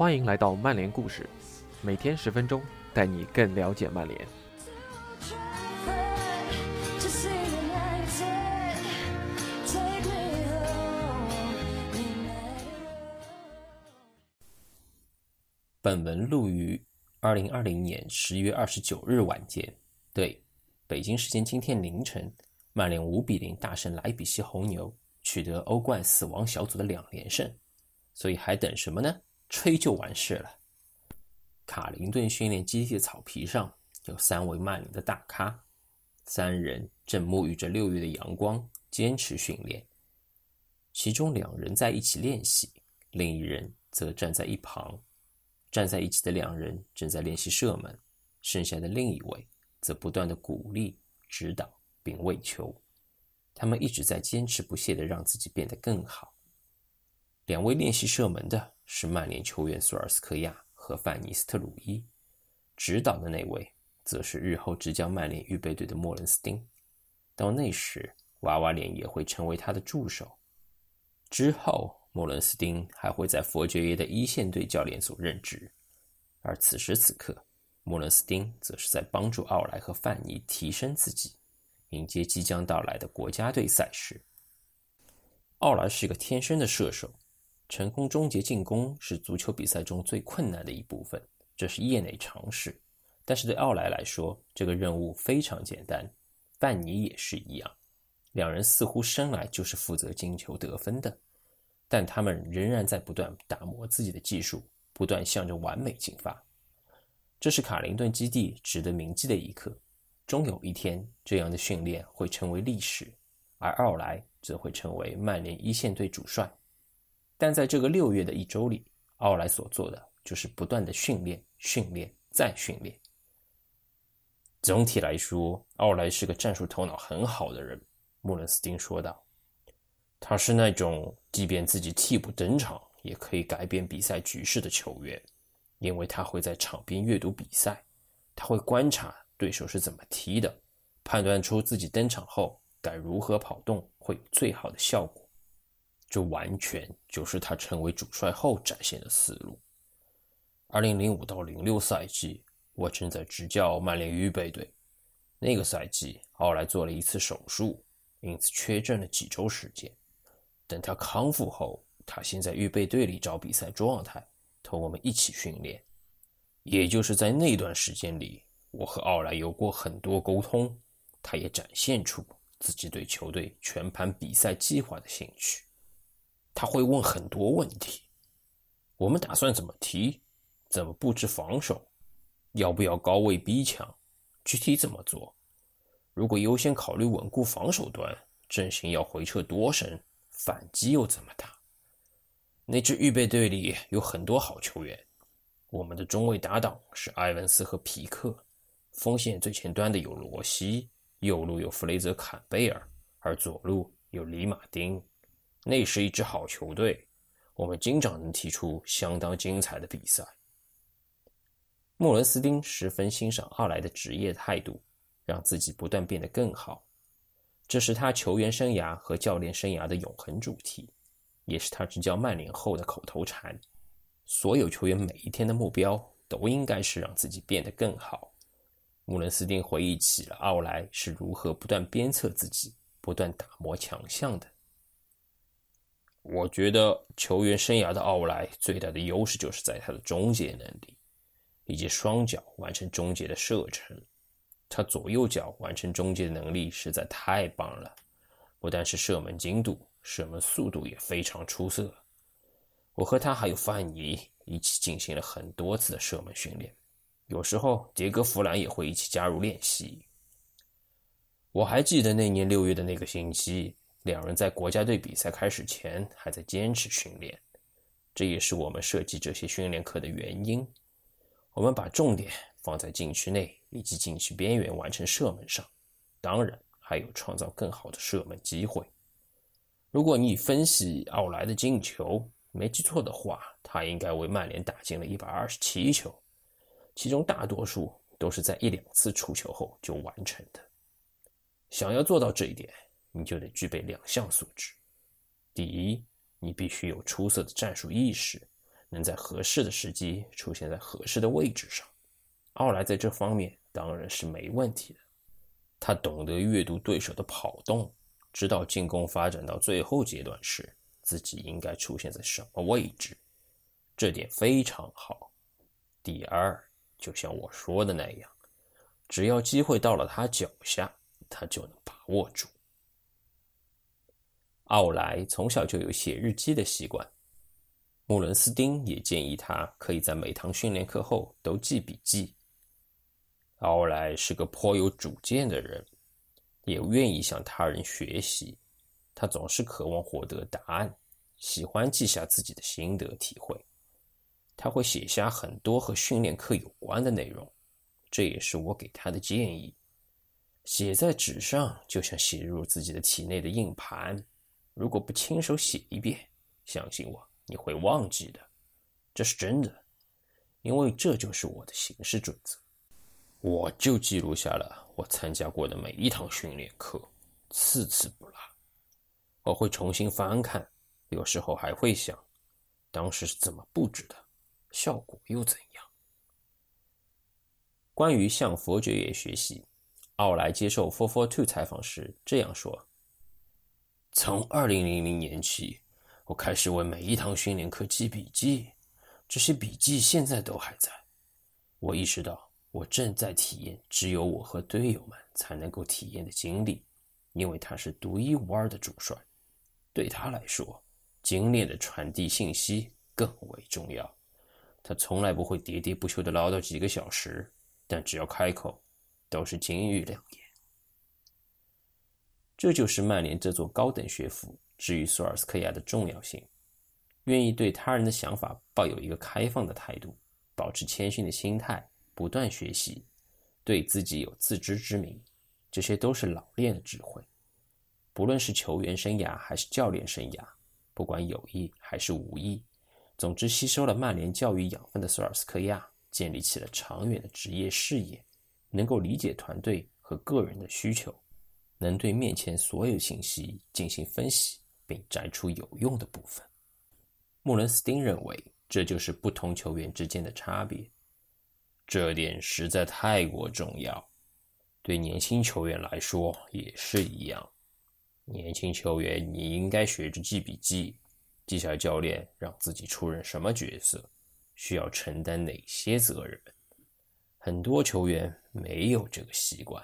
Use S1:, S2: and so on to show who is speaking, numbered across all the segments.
S1: 欢迎来到曼联故事，每天十分钟，带你更了解曼联。
S2: 本文录于二零二零年十月二十九日晚间。对，北京时间今天凌晨，曼联五比零大胜莱比锡红牛，取得欧冠死亡小组的两连胜。所以还等什么呢？吹就完事了。卡林顿训练基地的草皮上有三位曼联的大咖，三人正沐浴着六月的阳光，坚持训练。其中两人在一起练习，另一人则站在一旁。站在一起的两人正在练习射门，剩下的另一位则不断的鼓励、指导并喂球。他们一直在坚持不懈地让自己变得更好。两位练习射门的是曼联球员索尔斯克亚和范尼斯特鲁伊，指导的那位则是日后执教曼联预备队的莫伦斯丁。到那时，娃娃脸也会成为他的助手。之后。莫伦斯丁还会在佛爵爷的一线队教练组任职，而此时此刻，莫伦斯丁则是在帮助奥莱和范尼提升自己，迎接即将到来的国家队赛事。奥莱是一个天生的射手，成功终结进攻是足球比赛中最困难的一部分，这是业内常识。但是对奥莱来说，这个任务非常简单。范尼也是一样，两人似乎生来就是负责进球得分的。但他们仍然在不断打磨自己的技术，不断向着完美进发。这是卡林顿基地值得铭记的一刻。终有一天，这样的训练会成为历史，而奥莱则会成为曼联一线队主帅。但在这个六月的一周里，奥莱所做的就是不断的训练、训练再训练。总体来说，奥莱是个战术头脑很好的人，穆伦斯丁说道。他是那种即便自己替补登场也可以改变比赛局势的球员，因为他会在场边阅读比赛，他会观察对手是怎么踢的，判断出自己登场后该如何跑动会有最好的效果。这完全就是他成为主帅后展现的思路。二零零五到零六赛季，我正在执教曼联预备队，那个赛季奥莱做了一次手术，因此缺阵了几周时间。等他康复后，他先在预备队里找比赛状态，同我们一起训练。也就是在那段时间里，我和奥莱有过很多沟通，他也展现出自己对球队全盘比赛计划的兴趣。他会问很多问题：我们打算怎么踢？怎么布置防守？要不要高位逼抢？具体怎么做？如果优先考虑稳固防守端，阵型要回撤多深？反击又怎么打？那支预备队里有很多好球员。我们的中卫搭档是埃文斯和皮克，锋线最前端的有罗西，右路有弗雷泽·坎贝尔，而左路有里马丁。那是一支好球队，我们经常能踢出相当精彩的比赛。莫伦斯丁十分欣赏奥莱的职业态度，让自己不断变得更好。这是他球员生涯和教练生涯的永恒主题，也是他执教曼联后的口头禅。所有球员每一天的目标都应该是让自己变得更好。穆伦斯丁回忆起了奥莱是如何不断鞭策自己、不断打磨强项的。我觉得球员生涯的奥莱最大的优势就是在他的终结能力，以及双脚完成终结的射程。他左右脚完成终结的能力实在太棒了，不但是射门精度，射门速度也非常出色。我和他还有范尼一起进行了很多次的射门训练，有时候迭戈·弗兰也会一起加入练习。我还记得那年六月的那个星期，两人在国家队比赛开始前还在坚持训练，这也是我们设计这些训练课的原因。我们把重点放在禁区内。以及禁区边缘完成射门上，当然还有创造更好的射门机会。如果你分析奥莱的进球，没记错的话，他应该为曼联打进了一百二十七球，其中大多数都是在一两次触球后就完成的。想要做到这一点，你就得具备两项素质：第一，你必须有出色的战术意识，能在合适的时机出现在合适的位置上。奥莱在这方面当然是没问题的，他懂得阅读对手的跑动，知道进攻发展到最后阶段时自己应该出现在什么位置，这点非常好。第二，就像我说的那样，只要机会到了他脚下，他就能把握住。奥莱从小就有写日记的习惯，穆伦斯丁也建议他可以在每堂训练课后都记笔记。奥莱是个颇有主见的人，也愿意向他人学习。他总是渴望获得答案，喜欢记下自己的心得体会。他会写下很多和训练课有关的内容，这也是我给他的建议。写在纸上，就像写入自己的体内的硬盘。如果不亲手写一遍，相信我，你会忘记的。这是真的，因为这就是我的行事准则。我就记录下了我参加过的每一堂训练课，次次不落。我会重新翻看，有时候还会想，当时是怎么布置的，效果又怎样。关于向佛爵爷学习，奥莱接受 Four Four Two 采访时这样说。从二零零零年起，我开始为每一堂训练课记笔记。这些笔记现在都还在。我意识到，我正在体验只有我和队友们才能够体验的经历，因为他是独一无二的主帅。对他来说，精炼的传递信息更为重要。他从来不会喋喋不休地唠叨几个小时，但只要开口，都是金玉良言。这就是曼联这座高等学府之于索尔斯克亚的重要性。愿意对他人的想法抱有一个开放的态度，保持谦逊的心态，不断学习，对自己有自知之明，这些都是老练的智慧。不论是球员生涯还是教练生涯，不管有意还是无意，总之吸收了曼联教育养分的索尔斯克亚，建立起了长远的职业视野，能够理解团队和个人的需求。能对面前所有信息进行分析，并摘出有用的部分。穆伦斯丁认为，这就是不同球员之间的差别。这点实在太过重要。对年轻球员来说也是一样。年轻球员，你应该学着记笔记，记下教练让自己出任什么角色，需要承担哪些责任。很多球员没有这个习惯。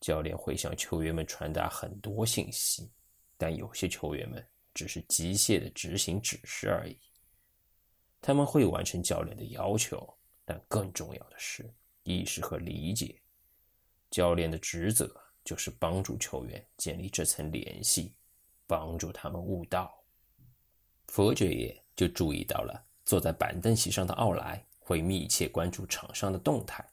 S2: 教练会向球员们传达很多信息，但有些球员们只是机械的执行指示而已。他们会完成教练的要求，但更重要的是意识和理解。教练的职责就是帮助球员建立这层联系，帮助他们悟道。佛爵爷就注意到了坐在板凳席上的奥莱会密切关注场上的动态。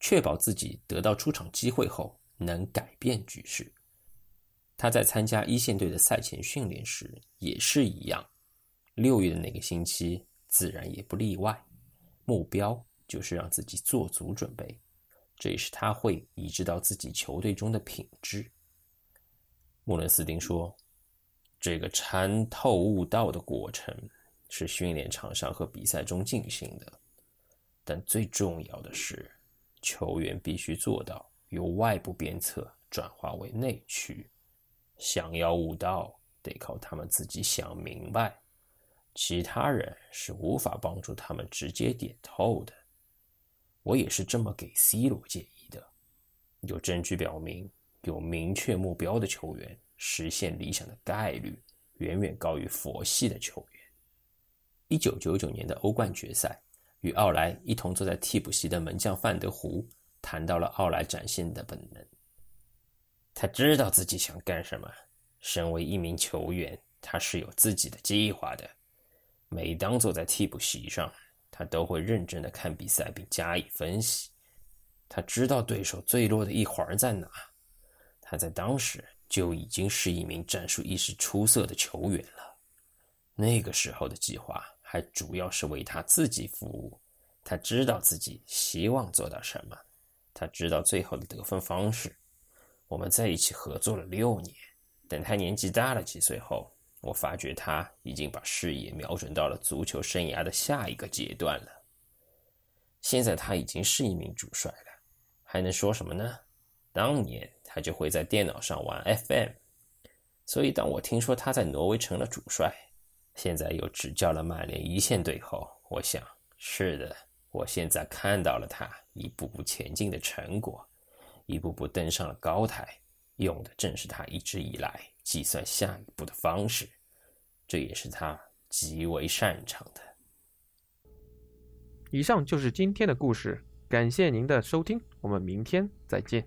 S2: 确保自己得到出场机会后能改变局势。他在参加一线队的赛前训练时也是一样。六月的那个星期自然也不例外。目标就是让自己做足准备，这也是他会移植到自己球队中的品质。穆伦斯丁说：“这个参透悟道的过程是训练场上和比赛中进行的，但最重要的是。”球员必须做到由外部鞭策转化为内驱。想要悟道，得靠他们自己想明白，其他人是无法帮助他们直接点透的。我也是这么给 C 罗建议的。有证据表明，有明确目标的球员实现理想的概率远远高于佛系的球员。一九九九年的欧冠决赛。与奥莱一同坐在替补席的门将范德胡谈到了奥莱展现的本能。他知道自己想干什么。身为一名球员，他是有自己的计划的。每当坐在替补席上，他都会认真的看比赛并加以分析。他知道对手最弱的一环在哪。他在当时就已经是一名战术意识出色的球员了。那个时候的计划。还主要是为他自己服务。他知道自己希望做到什么，他知道最后的得分方式。我们在一起合作了六年。等他年纪大了几岁后，我发觉他已经把视野瞄准到了足球生涯的下一个阶段了。现在他已经是一名主帅了，还能说什么呢？当年他就会在电脑上玩 FM，所以当我听说他在挪威成了主帅，现在又执教了曼联一线队后，我想，是的，我现在看到了他一步步前进的成果，一步步登上了高台，用的正是他一直以来计算下一步的方式，这也是他极为擅长的。
S1: 以上就是今天的故事，感谢您的收听，我们明天再见。